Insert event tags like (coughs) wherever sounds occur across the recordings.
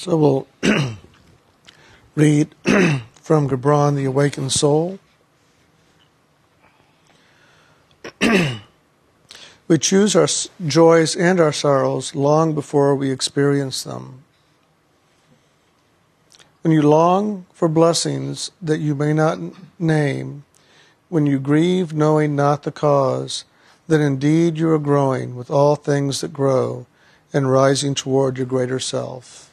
So we'll (clears throat) read (clears throat) from Gibran, The Awakened Soul. (clears throat) we choose our joys and our sorrows long before we experience them. When you long for blessings that you may not name, when you grieve knowing not the cause, then indeed you are growing with all things that grow and rising toward your greater self.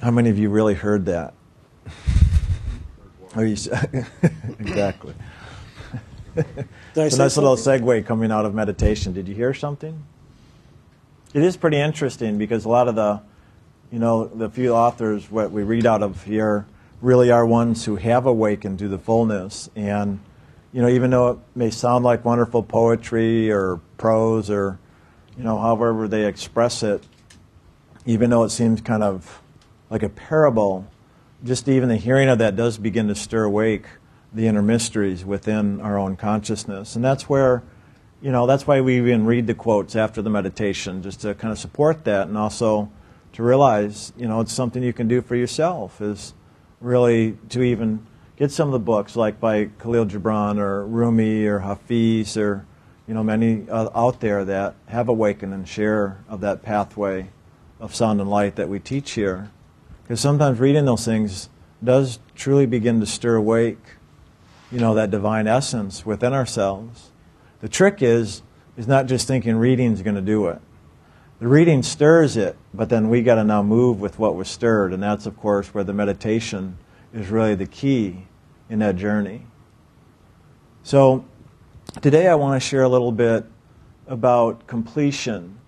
How many of you really heard that? Oh, you, (laughs) exactly. it's a nice little segue coming out of meditation. Did you hear something? It is pretty interesting because a lot of the, you know, the few authors what we read out of here really are ones who have awakened to the fullness. And, you know, even though it may sound like wonderful poetry or prose or, you know, however they express it, even though it seems kind of like a parable, just even the hearing of that does begin to stir awake the inner mysteries within our own consciousness. And that's where, you know, that's why we even read the quotes after the meditation, just to kind of support that and also to realize, you know, it's something you can do for yourself is really to even get some of the books like by Khalil Gibran or Rumi or Hafiz or, you know, many uh, out there that have awakened and share of that pathway of sound and light that we teach here. Because sometimes reading those things does truly begin to stir awake, you know, that divine essence within ourselves. The trick is, is not just thinking reading is going to do it. The reading stirs it, but then we got to now move with what was stirred, and that's, of course, where the meditation is really the key in that journey. So, today I want to share a little bit about completion.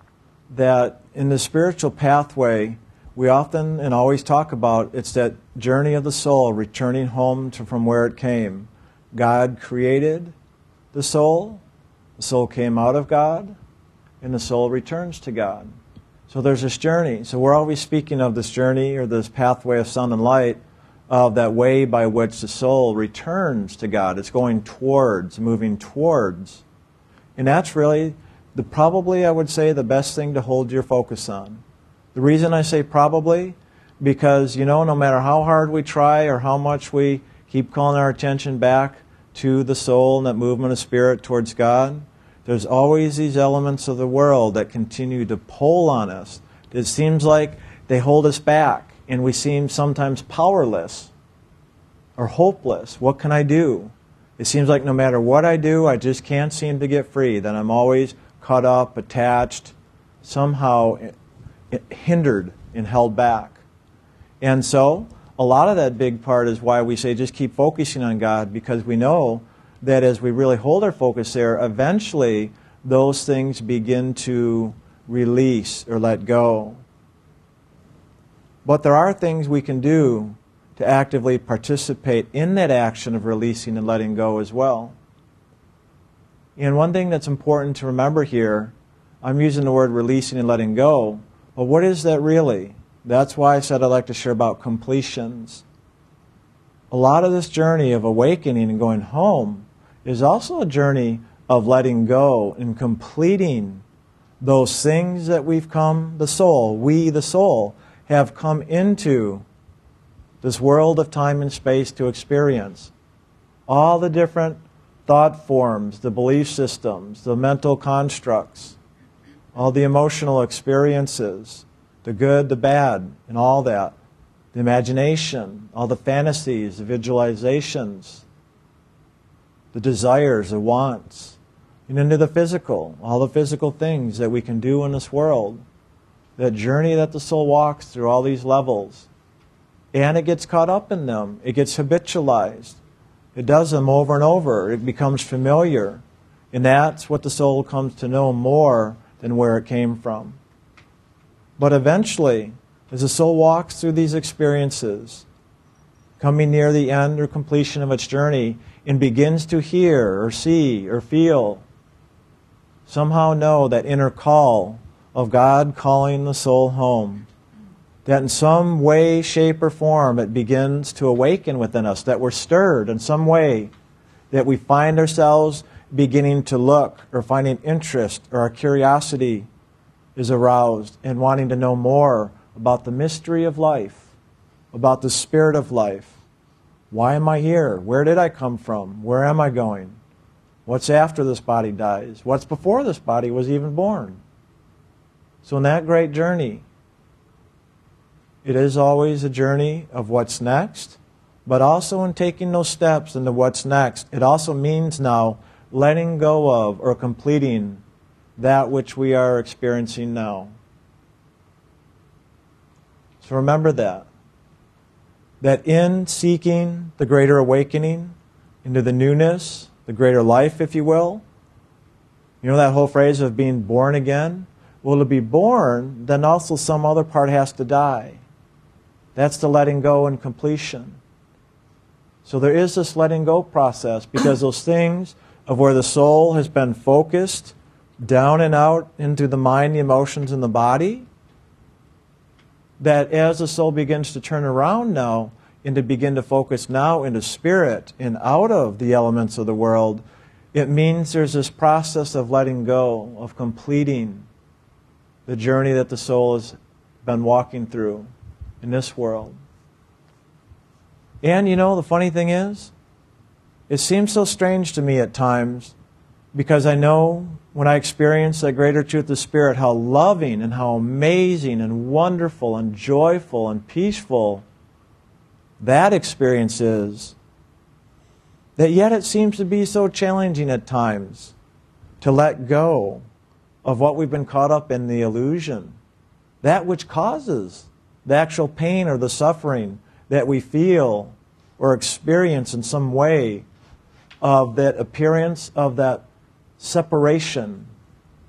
That in the spiritual pathway, we often and always talk about it's that journey of the soul returning home to, from where it came. God created the soul, the soul came out of God, and the soul returns to God. So there's this journey. So we're always speaking of this journey or this pathway of sound and light, of that way by which the soul returns to God. It's going towards, moving towards. And that's really the probably I would say the best thing to hold your focus on. The reason I say probably, because, you know, no matter how hard we try or how much we keep calling our attention back to the soul and that movement of spirit towards God, there's always these elements of the world that continue to pull on us. It seems like they hold us back, and we seem sometimes powerless or hopeless. What can I do? It seems like no matter what I do, I just can't seem to get free, that I'm always caught up, attached, somehow hindered and held back. And so, a lot of that big part is why we say just keep focusing on God because we know that as we really hold our focus there, eventually those things begin to release or let go. But there are things we can do to actively participate in that action of releasing and letting go as well. And one thing that's important to remember here, I'm using the word releasing and letting go, but what is that really? That's why I said I'd like to share about completions. A lot of this journey of awakening and going home is also a journey of letting go and completing those things that we've come, the soul, we, the soul, have come into this world of time and space to experience. All the different thought forms, the belief systems, the mental constructs, all the emotional experiences, the good, the bad, and all that, the imagination, all the fantasies, the visualizations, the desires, the wants, and into the physical, all the physical things that we can do in this world. That journey that the soul walks through all these levels. And it gets caught up in them, it gets habitualized. It does them over and over, it becomes familiar. And that's what the soul comes to know more than where it came from. But eventually, as the soul walks through these experiences, coming near the end or completion of its journey, and begins to hear or see or feel, somehow know that inner call of God calling the soul home. That in some way, shape, or form it begins to awaken within us, that we're stirred in some way, that we find ourselves beginning to look or finding interest or our curiosity is aroused and wanting to know more about the mystery of life, about the spirit of life. Why am I here? Where did I come from? Where am I going? What's after this body dies? What's before this body was even born? So, in that great journey, it is always a journey of what's next, but also in taking those steps into what's next, it also means now letting go of or completing that which we are experiencing now. So remember that. That in seeking the greater awakening into the newness, the greater life, if you will, you know that whole phrase of being born again? Well, to be born, then also some other part has to die. That's the letting go and completion. So there is this letting go process because those things of where the soul has been focused down and out into the mind, the emotions, and the body, that as the soul begins to turn around now and to begin to focus now into spirit and out of the elements of the world, it means there's this process of letting go, of completing the journey that the soul has been walking through in this world. And you know, the funny thing is, it seems so strange to me at times because I know when I experience that greater truth of Spirit how loving and how amazing and wonderful and joyful and peaceful that experience is. That yet it seems to be so challenging at times to let go of what we've been caught up in the illusion, that which causes the actual pain or the suffering that we feel or experience in some way of that appearance of that separation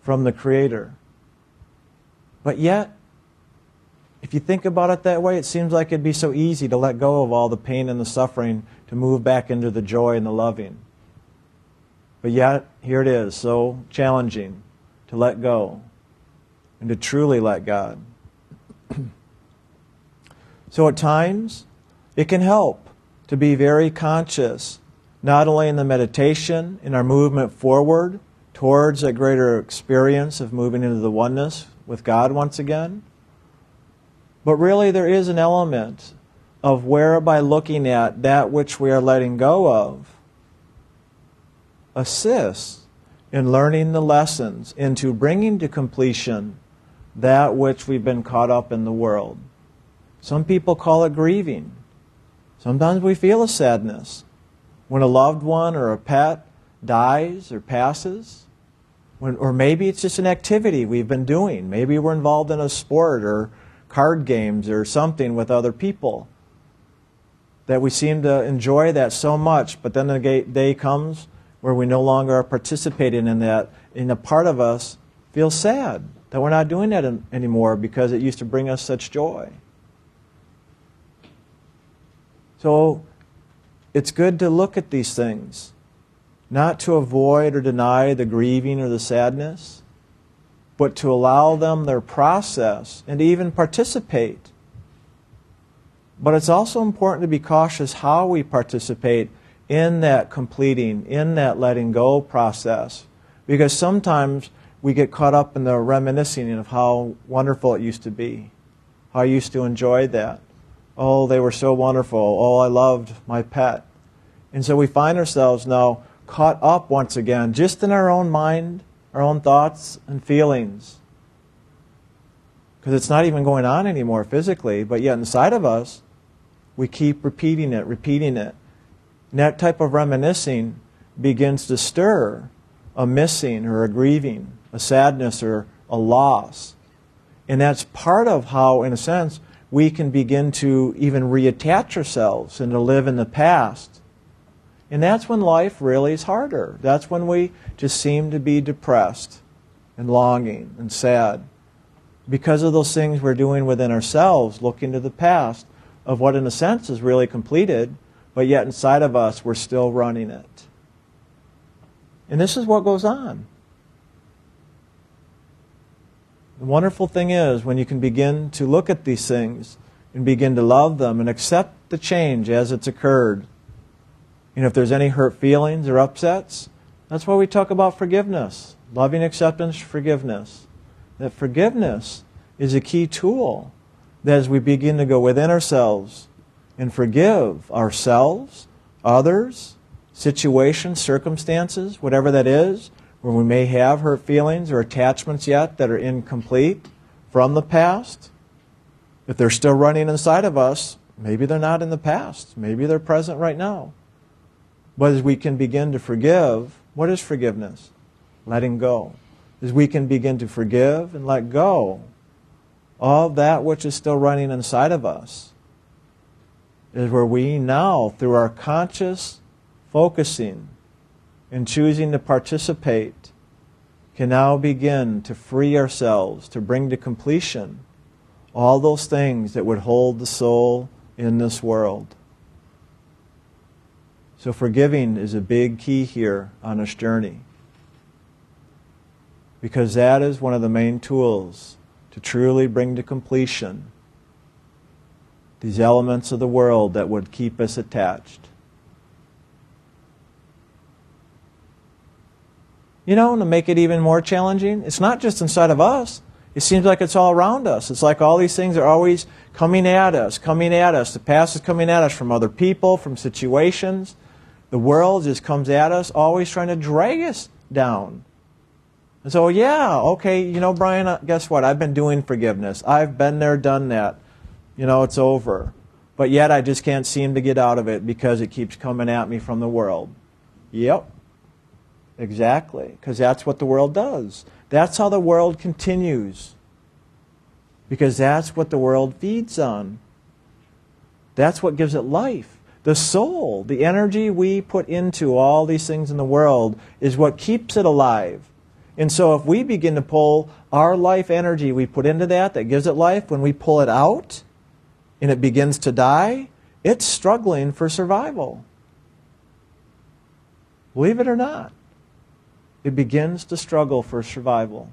from the Creator. But yet, if you think about it that way, it seems like it'd be so easy to let go of all the pain and the suffering to move back into the joy and the loving. But yet, here it is, so challenging to let go and to truly let God. (clears throat) so at times, it can help to be very conscious not only in the meditation, in our movement forward towards a greater experience of moving into the oneness with God once again, but really there is an element of whereby looking at that which we are letting go of assists in learning the lessons, into bringing to completion that which we've been caught up in the world. Some people call it grieving. Sometimes we feel a sadness when a loved one or a pet dies or passes. When, or maybe it's just an activity we've been doing. Maybe we're involved in a sport or card games or something with other people. That we seem to enjoy that so much, but then the day comes where we no longer are participating in that, and a part of us feels sad that we're not doing that anymore because it used to bring us such joy. So it's good to look at these things, not to avoid or deny the grieving or the sadness, but to allow them their process and even participate. But it's also important to be cautious how we participate in that completing, in that letting go process. Because sometimes we get caught up in the reminiscing of how wonderful it used to be, how I used to enjoy that. Oh, they were so wonderful. Oh, I loved my pet. And so we find ourselves now caught up once again just in our own mind, our own thoughts and feelings. Because it's not even going on anymore physically, but yet inside of us, we keep repeating it, repeating it. And that type of reminiscing begins to stir a missing or a grieving, a sadness or a loss. And that's part of how, in a sense, we can begin to even reattach ourselves and to live in the past. And that's when life really is harder. That's when we just seem to be depressed and longing and sad because of those things we're doing within ourselves, looking to the past of what, in a sense, is really completed, but yet inside of us, we're still running it. And this is what goes on. The wonderful thing is when you can begin to look at these things and begin to love them and accept the change as it's occurred. You know, if there's any hurt feelings or upsets, that's why we talk about forgiveness, loving acceptance, forgiveness. that forgiveness is a key tool that as we begin to go within ourselves and forgive ourselves, others, situations, circumstances, whatever that is, where we may have hurt feelings or attachments yet that are incomplete from the past, if they're still running inside of us, maybe they're not in the past. Maybe they're present right now. But as we can begin to forgive, what is forgiveness? Letting go. As we can begin to forgive and let go all that which is still running inside of us, is where we now, through our conscious focusing and choosing to participate, can now begin to free ourselves, to bring to completion all those things that would hold the soul in this world. So, forgiving is a big key here on this journey. Because that is one of the main tools to truly bring to completion these elements of the world that would keep us attached. You know, to make it even more challenging, it's not just inside of us. It seems like it's all around us. It's like all these things are always coming at us, coming at us. The past is coming at us from other people, from situations. The world just comes at us, always trying to drag us down. And so, yeah, okay, you know, Brian, uh, guess what? I've been doing forgiveness. I've been there, done that. You know, it's over. But yet I just can't seem to get out of it because it keeps coming at me from the world. Yep. Exactly. Because that's what the world does. That's how the world continues. Because that's what the world feeds on. That's what gives it life. The soul, the energy we put into all these things in the world, is what keeps it alive. And so if we begin to pull our life energy we put into that, that gives it life, when we pull it out and it begins to die, it's struggling for survival. Believe it or not it begins to struggle for survival.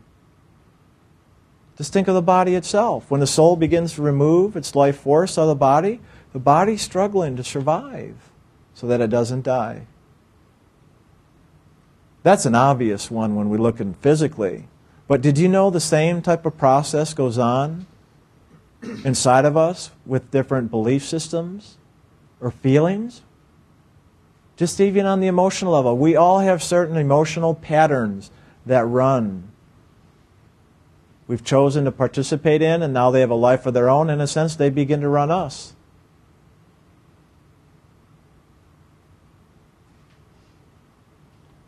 Just think of the body itself. When the soul begins to remove its life force out of the body, the body's struggling to survive so that it doesn't die. That's an obvious one when we look at physically. But did you know the same type of process goes on inside of us with different belief systems or feelings? Just even on the emotional level, we all have certain emotional patterns that run. We've chosen to participate in, and now they have a life of their own. In a sense, they begin to run us.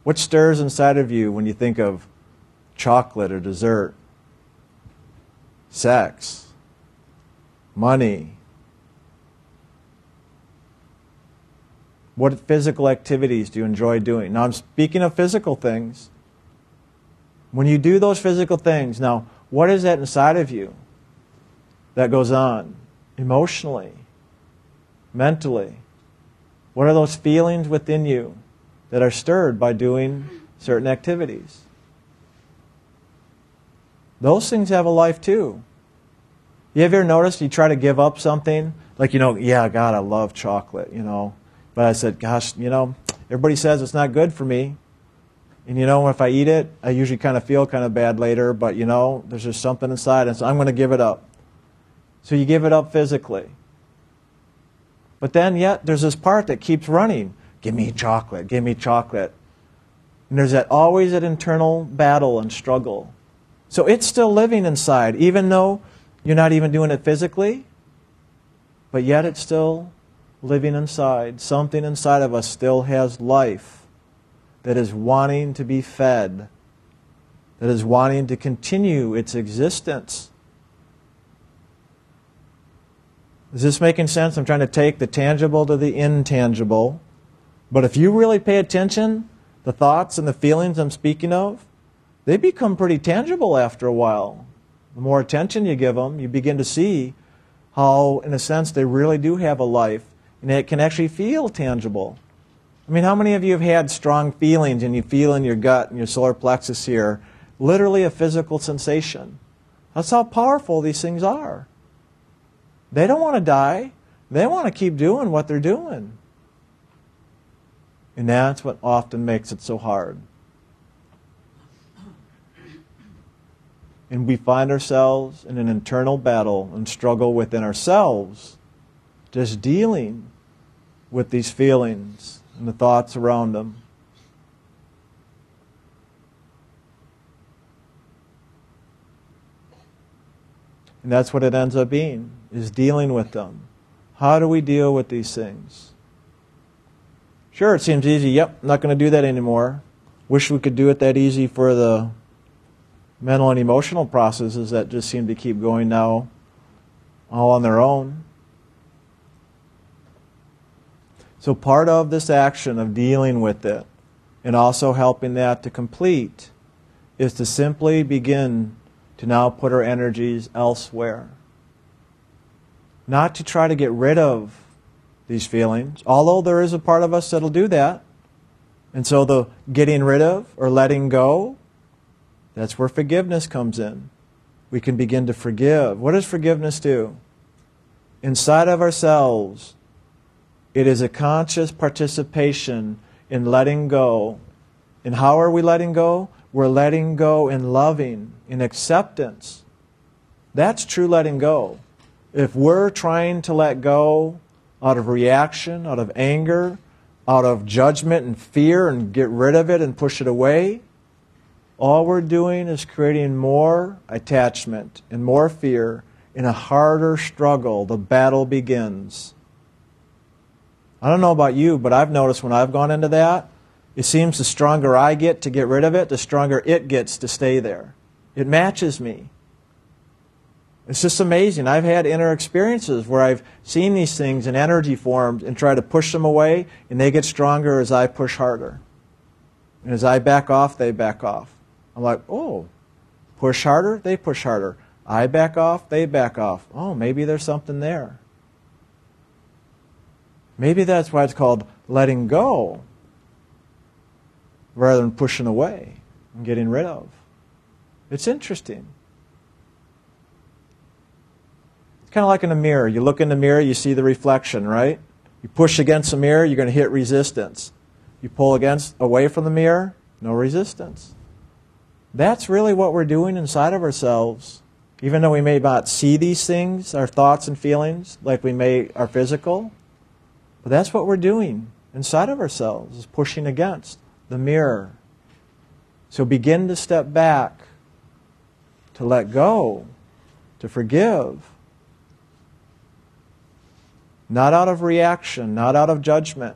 What stirs inside of you when you think of chocolate or dessert, sex, money, What physical activities do you enjoy doing? Now, I'm speaking of physical things. When you do those physical things, now, what is that inside of you that goes on emotionally, mentally? What are those feelings within you that are stirred by doing certain activities? Those things have a life too. You ever noticed you try to give up something? Like, you know, yeah, God, I love chocolate, you know. But I said, gosh, you know, everybody says it's not good for me. And you know, if I eat it, I usually kind of feel kind of bad later, but you know, there's just something inside, and so I'm going to give it up. So you give it up physically. But then, yet, there's this part that keeps running. Give me chocolate, give me chocolate. And there's that always that internal battle and struggle. So it's still living inside, even though you're not even doing it physically, but yet it's still living inside. Something inside of us still has life that is wanting to be fed, that is wanting to continue its existence. Is this making sense? I'm trying to take the tangible to the intangible. But if you really pay attention, the thoughts and the feelings I'm speaking of, they become pretty tangible after a while. The more attention you give them, you begin to see how, in a sense, they really do have a life and it can actually feel tangible. I mean, how many of you have had strong feelings and you feel in your gut and your solar plexus here, literally a physical sensation? That's how powerful these things are. They don't want to die. They want to keep doing what they're doing. And that's what often makes it so hard. and we find ourselves in an internal battle and struggle within ourselves, just dealing with these feelings and the thoughts around them. And that's what it ends up being, is dealing with them. How do we deal with these things? Sure, it seems easy. Yep, not going to do that anymore. Wish we could do it that easy for the mental and emotional processes that just seem to keep going now all on their own. So, part of this action of dealing with it and also helping that to complete is to simply begin to now put our energies elsewhere. Not to try to get rid of these feelings, although there is a part of us that'll do that. And so the getting rid of or letting go that's where forgiveness comes in. We can begin to forgive. What does forgiveness do? Inside of ourselves, it is a conscious participation in letting go. And how are we letting go? We're letting go in loving, in acceptance. That's true letting go. If we're trying to let go out of reaction, out of anger, out of judgment and fear and get rid of it and push it away, all we're doing is creating more attachment and more fear in a harder struggle. The battle begins. I don't know about you, but I've noticed when I've gone into that, it seems the stronger I get to get rid of it, the stronger it gets to stay there. It matches me. It's just amazing. I've had inner experiences where I've seen these things in energy forms and try to push them away, and they get stronger as I push harder. And as I back off, they back off. I'm like, oh, push harder, they push harder. I back off, they back off. Oh, maybe there's something there. Maybe that's why it's called letting go rather than pushing away and getting rid of. It's interesting. It's kind of like in a mirror. You look in the mirror, you see the reflection, right? You push against the mirror, you're going to hit resistance. You pull against away from the mirror, no resistance. That's really what we're doing inside of ourselves. Even though we may not see these things, our thoughts and feelings, like we may our physical, but that's what we're doing inside of ourselves, is pushing against the mirror. So begin to step back, to let go, to forgive. Not out of reaction, not out of judgment,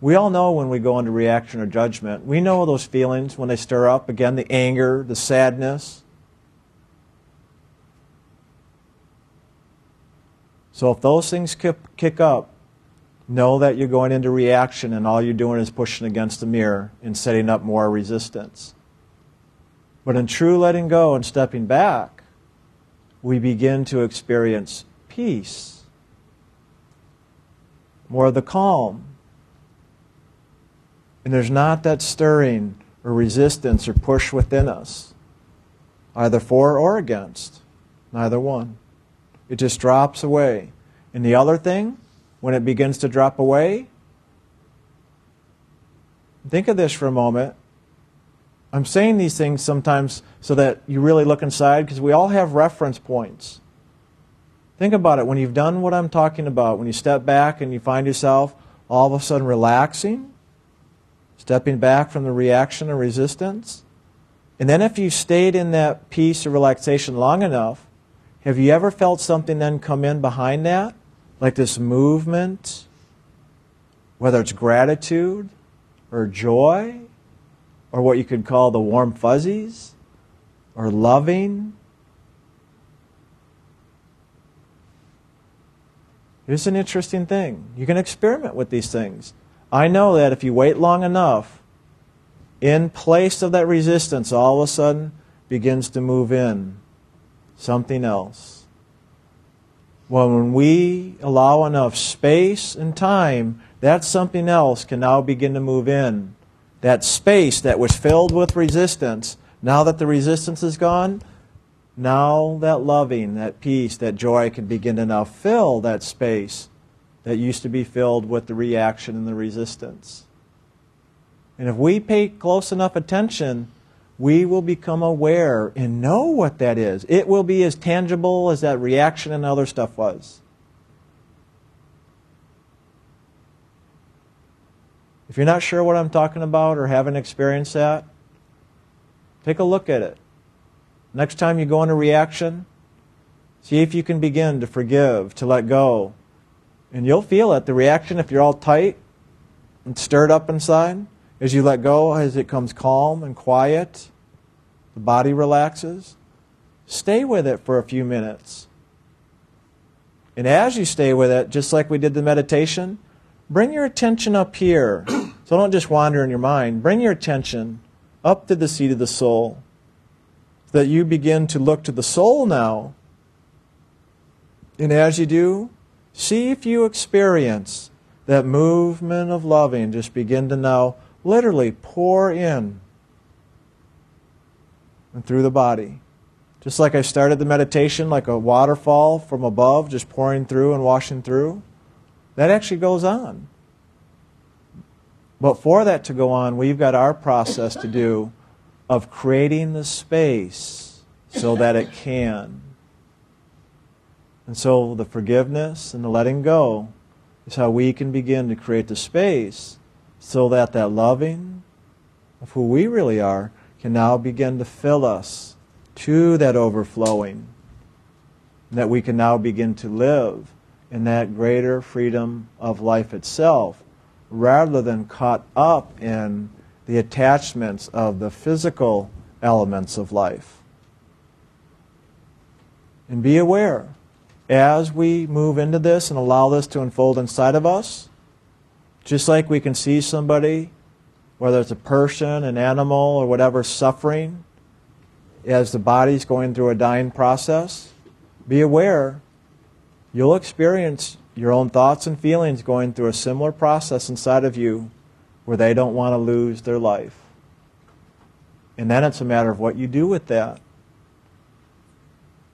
we all know when we go into reaction or judgment. We know those feelings when they stir up. Again, the anger, the sadness. So if those things kick up, know that you're going into reaction and all you're doing is pushing against the mirror and setting up more resistance. But in true letting go and stepping back, we begin to experience peace, more of the calm, and there's not that stirring or resistance or push within us, either for or against. Neither one. It just drops away. And the other thing, when it begins to drop away, think of this for a moment. I'm saying these things sometimes so that you really look inside because we all have reference points. Think about it. When you've done what I'm talking about, when you step back and you find yourself all of a sudden relaxing, stepping back from the reaction and resistance. And then, if you stayed in that peace or relaxation long enough, have you ever felt something then come in behind that? Like this movement, whether it's gratitude or joy, or what you could call the warm fuzzies, or loving. It's an interesting thing. You can experiment with these things. I know that if you wait long enough, in place of that resistance, all of a sudden begins to move in something else. Well, when we allow enough space and time, that something else can now begin to move in. That space that was filled with resistance, now that the resistance is gone, now that loving, that peace, that joy can begin to now fill that space that used to be filled with the reaction and the resistance. And if we pay close enough attention, we will become aware and know what that is. It will be as tangible as that reaction and other stuff was. If you're not sure what I'm talking about or haven't experienced that, take a look at it. Next time you go into reaction, see if you can begin to forgive, to let go. And you'll feel it. The reaction, if you're all tight and stirred up inside, as you let go, as it comes calm and quiet, the body relaxes. Stay with it for a few minutes. And as you stay with it, just like we did the meditation, bring your attention up here. (coughs) so don't just wander in your mind. Bring your attention up to the seat of the soul. That you begin to look to the soul now. And as you do, see if you experience that movement of loving just begin to now literally pour in and through the body. Just like I started the meditation like a waterfall from above, just pouring through and washing through, that actually goes on. But for that to go on, we've got our process to do of creating the space so that it can. And so the forgiveness and the letting go is how we can begin to create the space so that that loving of who we really are can now begin to fill us to that overflowing. And That we can now begin to live in that greater freedom of life itself rather than caught up in the attachments of the physical elements of life. And be aware as we move into this and allow this to unfold inside of us, just like we can see somebody, whether it's a person, an animal, or whatever, suffering as the body's going through a dying process, be aware you'll experience your own thoughts and feelings going through a similar process inside of you where they don't want to lose their life. And then it's a matter of what you do with that.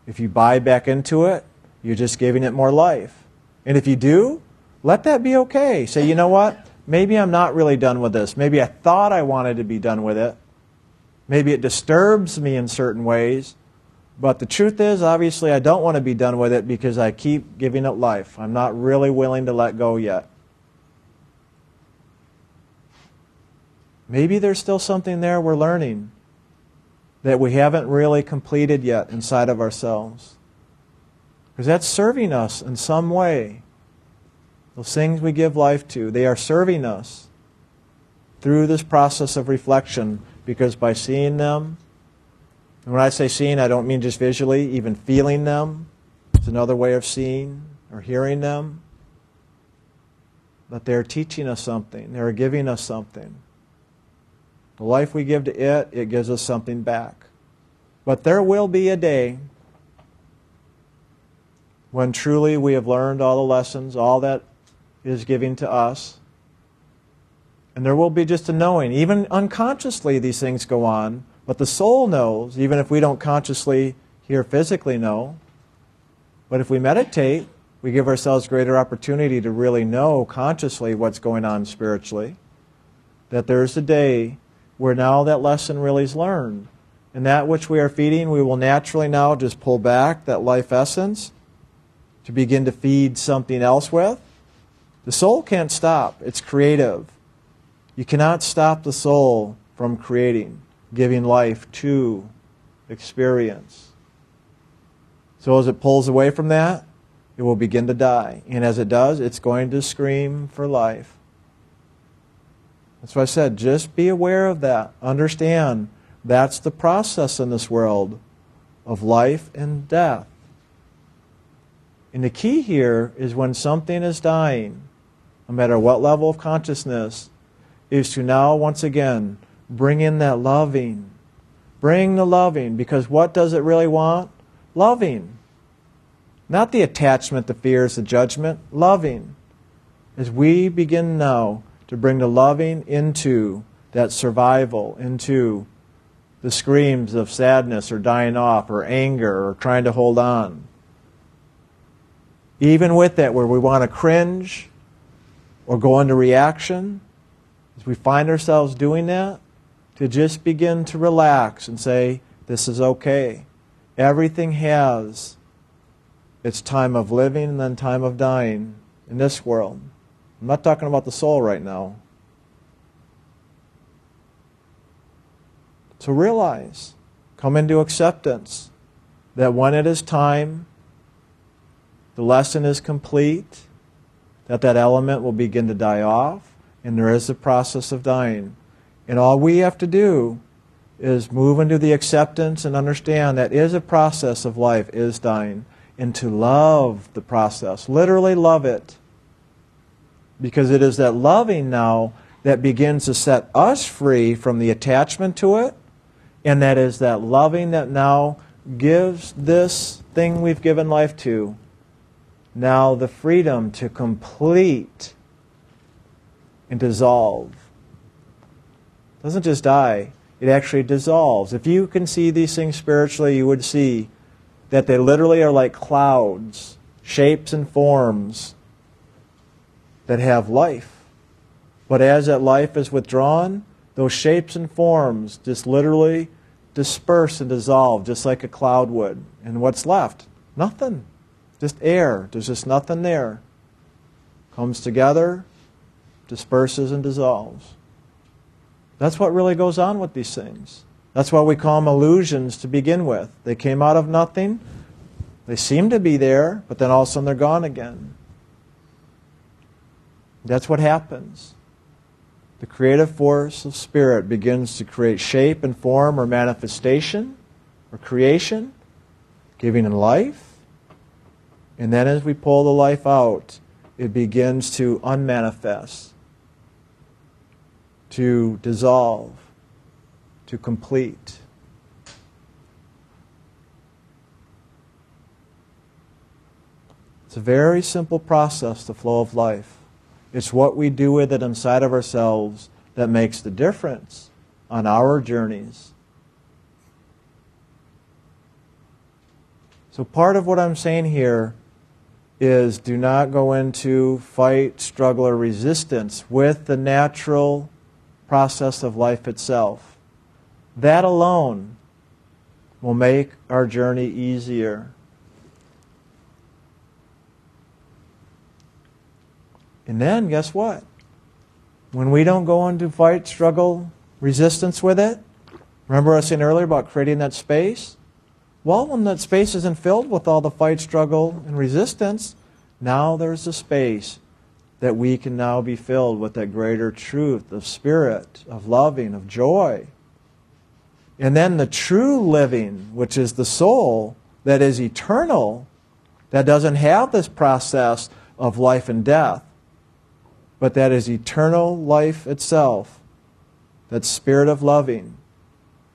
If you buy back into it, you're just giving it more life. And if you do, let that be okay. Say, you know what? Maybe I'm not really done with this. Maybe I thought I wanted to be done with it. Maybe it disturbs me in certain ways. But the truth is, obviously, I don't want to be done with it because I keep giving it life. I'm not really willing to let go yet. Maybe there's still something there we're learning that we haven't really completed yet inside of ourselves. Because that's serving us in some way. Those things we give life to, they are serving us through this process of reflection because by seeing them, and when I say seeing, I don't mean just visually, even feeling them is another way of seeing or hearing them. But they're teaching us something, they're giving us something. The life we give to it, it gives us something back. But there will be a day when truly we have learned all the lessons, all that is giving to us. And there will be just a knowing. Even unconsciously, these things go on, but the soul knows, even if we don't consciously here physically know. But if we meditate, we give ourselves greater opportunity to really know consciously what's going on spiritually. That there's a day where now that lesson really is learned. And that which we are feeding, we will naturally now just pull back that life essence to begin to feed something else with. The soul can't stop, it's creative. You cannot stop the soul from creating, giving life to experience. So as it pulls away from that, it will begin to die. And as it does, it's going to scream for life. That's why I said, just be aware of that. Understand that's the process in this world of life and death. And the key here is when something is dying, no matter what level of consciousness, is to now once again bring in that loving. Bring the loving, because what does it really want? Loving. Not the attachment, the fears, the judgment, loving. As we begin now to bring the loving into that survival, into the screams of sadness or dying off or anger or trying to hold on even with that, where we want to cringe or go into reaction, as we find ourselves doing that, to just begin to relax and say, This is okay. Everything has its time of living and then time of dying in this world. I'm not talking about the soul right now. So realize, come into acceptance that when it is time, the lesson is complete, that that element will begin to die off, and there is a process of dying. And all we have to do is move into the acceptance and understand that is a process of life, is dying, and to love the process, literally love it. Because it is that loving now that begins to set us free from the attachment to it, and that is that loving that now gives this thing we've given life to now the freedom to complete and dissolve. It doesn't just die, it actually dissolves. If you can see these things spiritually, you would see that they literally are like clouds, shapes and forms that have life. But as that life is withdrawn, those shapes and forms just literally disperse and dissolve, just like a cloud would. And what's left? Nothing. Just air. There's just nothing there. Comes together, disperses, and dissolves. That's what really goes on with these things. That's why we call them illusions to begin with. They came out of nothing. They seem to be there, but then all of a sudden they're gone again. That's what happens. The creative force of spirit begins to create shape and form or manifestation or creation, giving in life. And then as we pull the life out, it begins to unmanifest, to dissolve, to complete. It's a very simple process, the flow of life. It's what we do with it inside of ourselves that makes the difference on our journeys. So, part of what I'm saying here is do not go into fight, struggle, or resistance with the natural process of life itself. That alone will make our journey easier. And then, guess what? When we don't go into fight, struggle, resistance with it, remember I was saying earlier about creating that space? Well, when that space isn't filled with all the fight, struggle, and resistance, now there's a space that we can now be filled with that greater truth of spirit, of loving, of joy. And then the true living, which is the soul that is eternal, that doesn't have this process of life and death, but that is eternal life itself, that spirit of loving,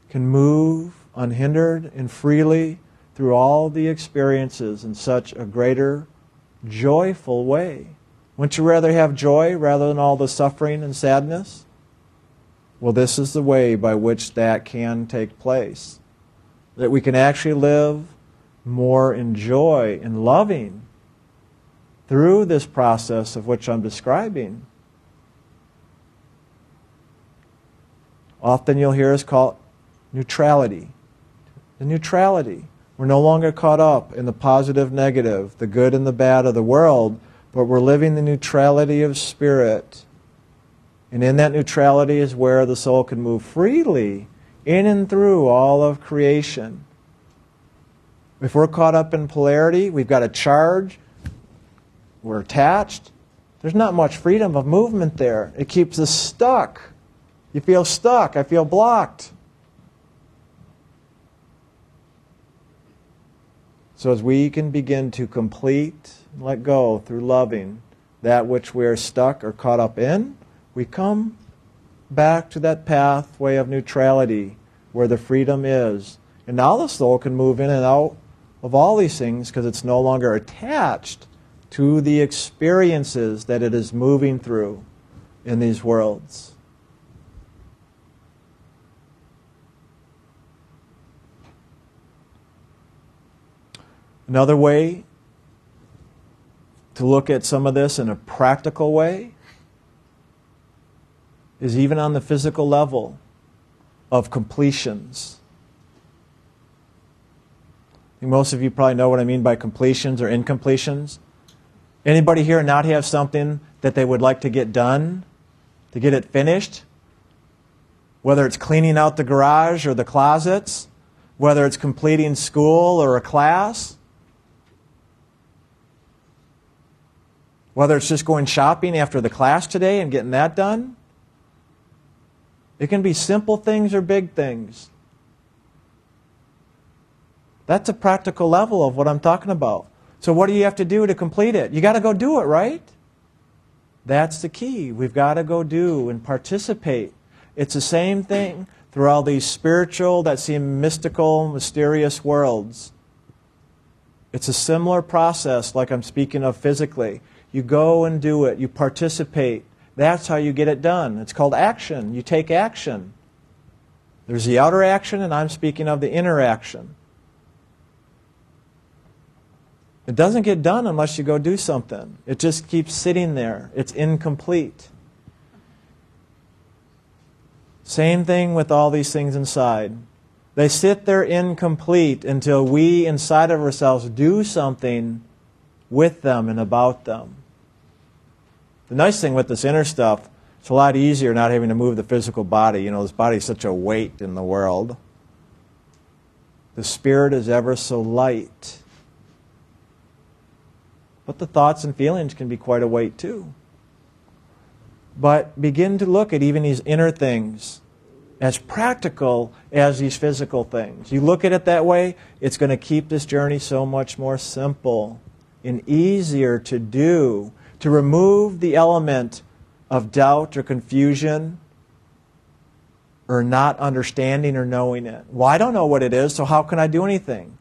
can move unhindered and freely through all the experiences in such a greater, joyful way. Wouldn't you rather have joy rather than all the suffering and sadness? Well, this is the way by which that can take place. That we can actually live more in joy and loving through this process of which I'm describing. Often you'll hear us call it neutrality. The neutrality. We're no longer caught up in the positive, negative, the good and the bad of the world, but we're living the neutrality of spirit. And in that neutrality is where the soul can move freely in and through all of creation. If we're caught up in polarity, we've got a charge, we're attached, there's not much freedom of movement there. It keeps us stuck. You feel stuck. I feel blocked. So, as we can begin to complete, let go through loving that which we are stuck or caught up in, we come back to that pathway of neutrality where the freedom is. And now the soul can move in and out of all these things because it's no longer attached to the experiences that it is moving through in these worlds. Another way to look at some of this in a practical way is even on the physical level. of completions. Most of you probably know what I mean by completions or incompletions. Anybody here not have something that they would like to get done, to get it finished? Whether it's cleaning out the garage or the closets, whether it's completing school or a class, whether it's just going shopping after the class today and getting that done. It can be simple things or big things. That's a practical level of what I'm talking about. So, what do you have to do to complete it? You got to go do it, right? That's the key. We've got to go do and participate. It's the same thing through all these spiritual, that seem mystical, mysterious worlds. It's a similar process, like I'm speaking of physically. You go and do it, you participate. That's how you get it done. It's called action. You take action. There's the outer action, and I'm speaking of the inner action. It doesn't get done unless you go do something. It just keeps sitting there. It's incomplete. Same thing with all these things inside. They sit there incomplete until we inside of ourselves do something with them and about them. The nice thing with this inner stuff, it's a lot easier not having to move the physical body. You know, this body is such a weight in the world. The spirit is ever so light. But the thoughts and feelings can be quite a weight too. But begin to look at even these inner things as practical as these physical things. You look at it that way, it's going to keep this journey so much more simple and easier to do to remove the element of doubt or confusion or not understanding or knowing it. Well, I don't know what it is, so how can I do anything?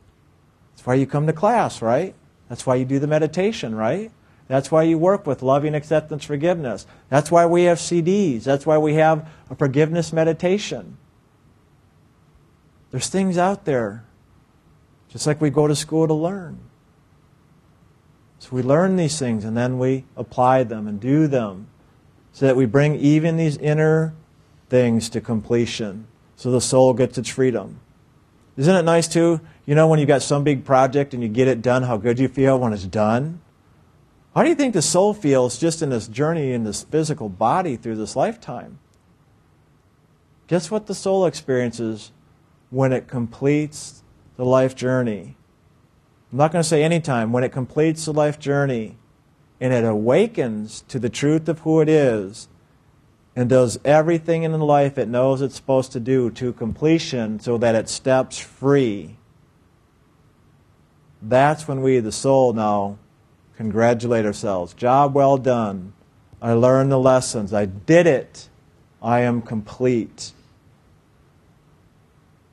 That's why you come to class, right? That's why you do the meditation, right? That's why you work with loving acceptance forgiveness. That's why we have CDs. That's why we have a forgiveness meditation. There's things out there, just like we go to school to learn. So we learn these things and then we apply them and do them so that we bring even these inner things to completion so the soul gets its freedom. Isn't it nice too? You know, when you've got some big project and you get it done, how good you feel when it's done? How do you think the soul feels just in this journey in this physical body through this lifetime? Guess what the soul experiences when it completes the life journey? I'm not going to say anytime, when it completes the life journey and it awakens to the truth of who it is and does everything in life it knows it's supposed to do to completion so that it steps free. That's when we, the soul, now congratulate ourselves. Job well done. I learned the lessons. I did it. I am complete.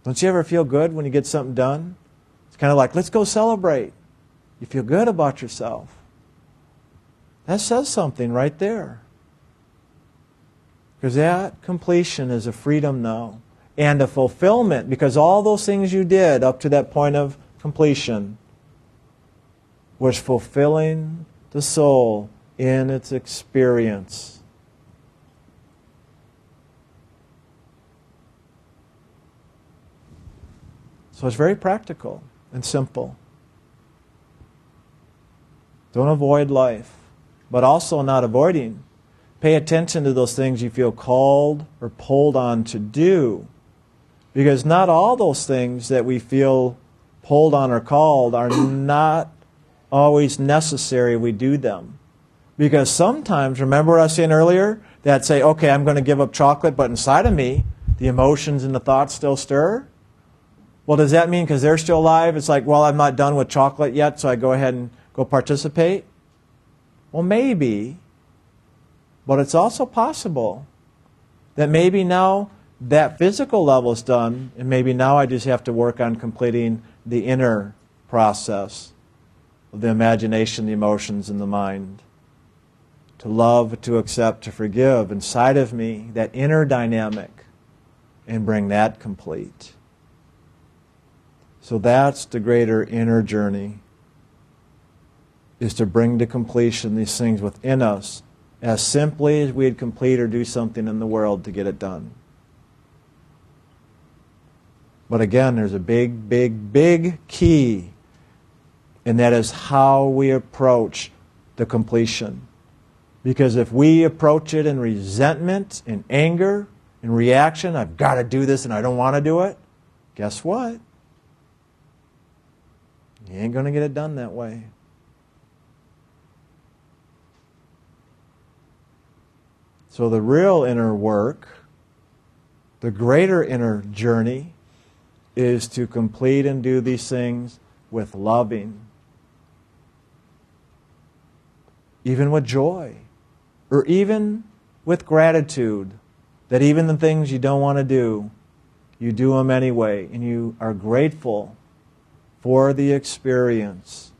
Don't you ever feel good when you get something done? It's kind of like, let's go celebrate. You feel good about yourself. That says something right there. Because that completion is a freedom now and a fulfillment because all those things you did up to that point of completion was fulfilling the soul in its experience. So it's very practical and simple. Don't avoid life, but also not avoiding. Pay attention to those things you feel called or pulled on to do. Because not all those things that we feel pulled on or called are not always necessary we do them. Because sometimes, remember what I was saying earlier? That say, okay, I'm going to give up chocolate, but inside of me, the emotions and the thoughts still stir? Well, does that mean because they're still alive, it's like, well, I'm not done with chocolate yet, so I go ahead and go participate? Well, maybe. But it's also possible that maybe now that physical level is done, and maybe now I just have to work on completing the inner process of the imagination, the emotions, and the mind. To love, to accept, to forgive inside of me, that inner dynamic, and bring that complete. So that's the greater inner journey, is to bring to completion these things within us as simply as we'd complete or do something in the world to get it done. But again, there's a big, big, big key, and that is how we approach the completion. Because if we approach it in resentment, in anger, in reaction, I've got to do this and I don't want to do it, guess what? You ain't going to get it done that way. So the real inner work, the greater inner journey, is to complete and do these things with loving, even with joy, or even with gratitude that even the things you don't want to do, you do them anyway, and you are grateful for the experience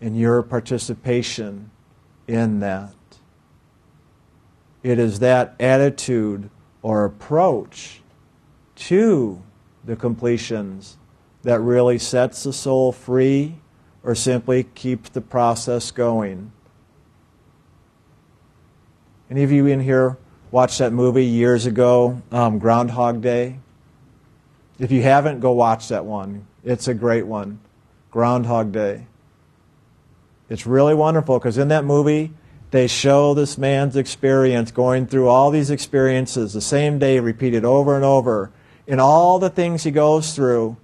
and your participation in that. It is that attitude or approach to the completions that really sets the soul free or simply keeps the process going. Any of you in here watched that movie years ago, um, Groundhog Day? If you haven't, go watch that one. It's a great one. Groundhog Day. It's really wonderful because in that movie, they show this man's experience going through all these experiences the same day, repeated over and over, in all the things he goes through,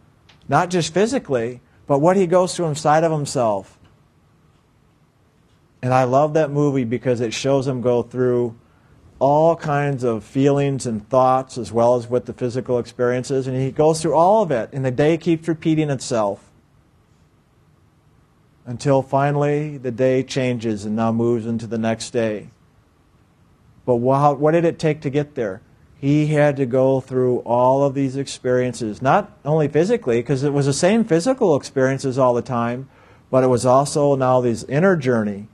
not just physically, but what he goes through inside of himself. And I love that movie because it shows him go through all kinds of feelings and thoughts as well as with the physical experiences. And he goes through all of it, and the day keeps repeating itself until finally the day changes and now moves into the next day. But what did it take to get there? He had to go through all of these experiences, not only physically, because it was the same physical experiences all the time, but it was also now this inner journey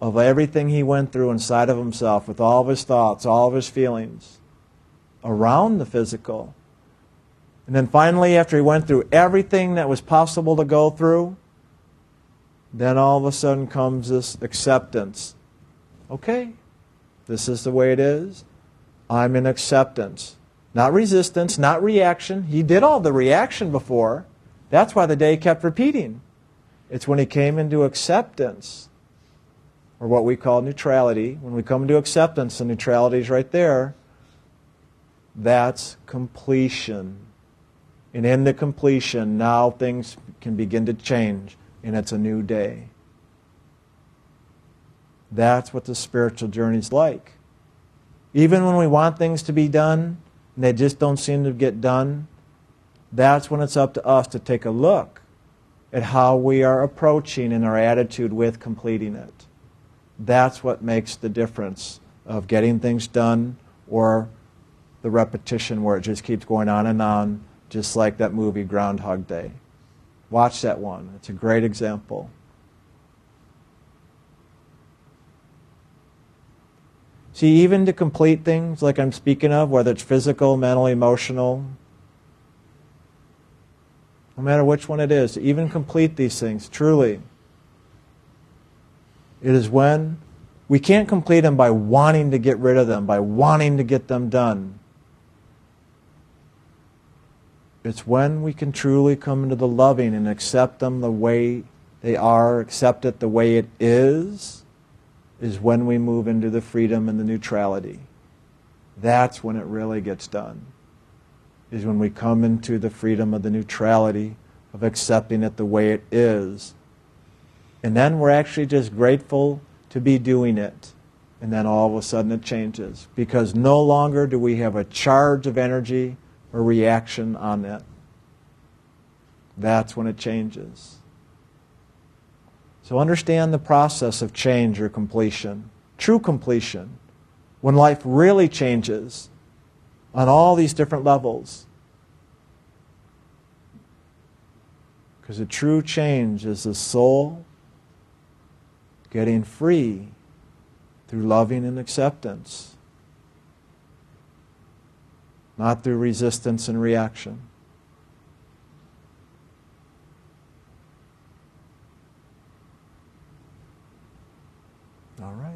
of everything he went through inside of himself with all of his thoughts, all of his feelings around the physical. And then finally, after he went through everything that was possible to go through, then all of a sudden comes this acceptance. Okay, this is the way it is. I'm in acceptance. Not resistance, not reaction. He did all the reaction before. That's why the day kept repeating. It's when he came into acceptance or what we call neutrality, when we come into acceptance, the neutrality is right there, that's completion. And in the completion, now things can begin to change, and it's a new day. That's what the spiritual journey is like. Even when we want things to be done, and they just don't seem to get done, that's when it's up to us to take a look at how we are approaching and our attitude with completing it. That's what makes the difference of getting things done or the repetition where it just keeps going on and on, just like that movie Groundhog Day. Watch that one. It's a great example. See, even to complete things like I'm speaking of, whether it's physical, mental, emotional, no matter which one it is, to even complete these things, truly, it is when we can't complete them by wanting to get rid of them, by wanting to get them done. It's when we can truly come into the loving and accept them the way they are, accept it the way it is, is when we move into the freedom and the neutrality. That's when it really gets done. Is when we come into the freedom of the neutrality of accepting it the way it is and then we're actually just grateful to be doing it. And then all of a sudden it changes because no longer do we have a charge of energy or reaction on it. That's when it changes. So understand the process of change or completion, true completion, when life really changes on all these different levels. Because a true change is the soul getting free through loving and acceptance, not through resistance and reaction. All right.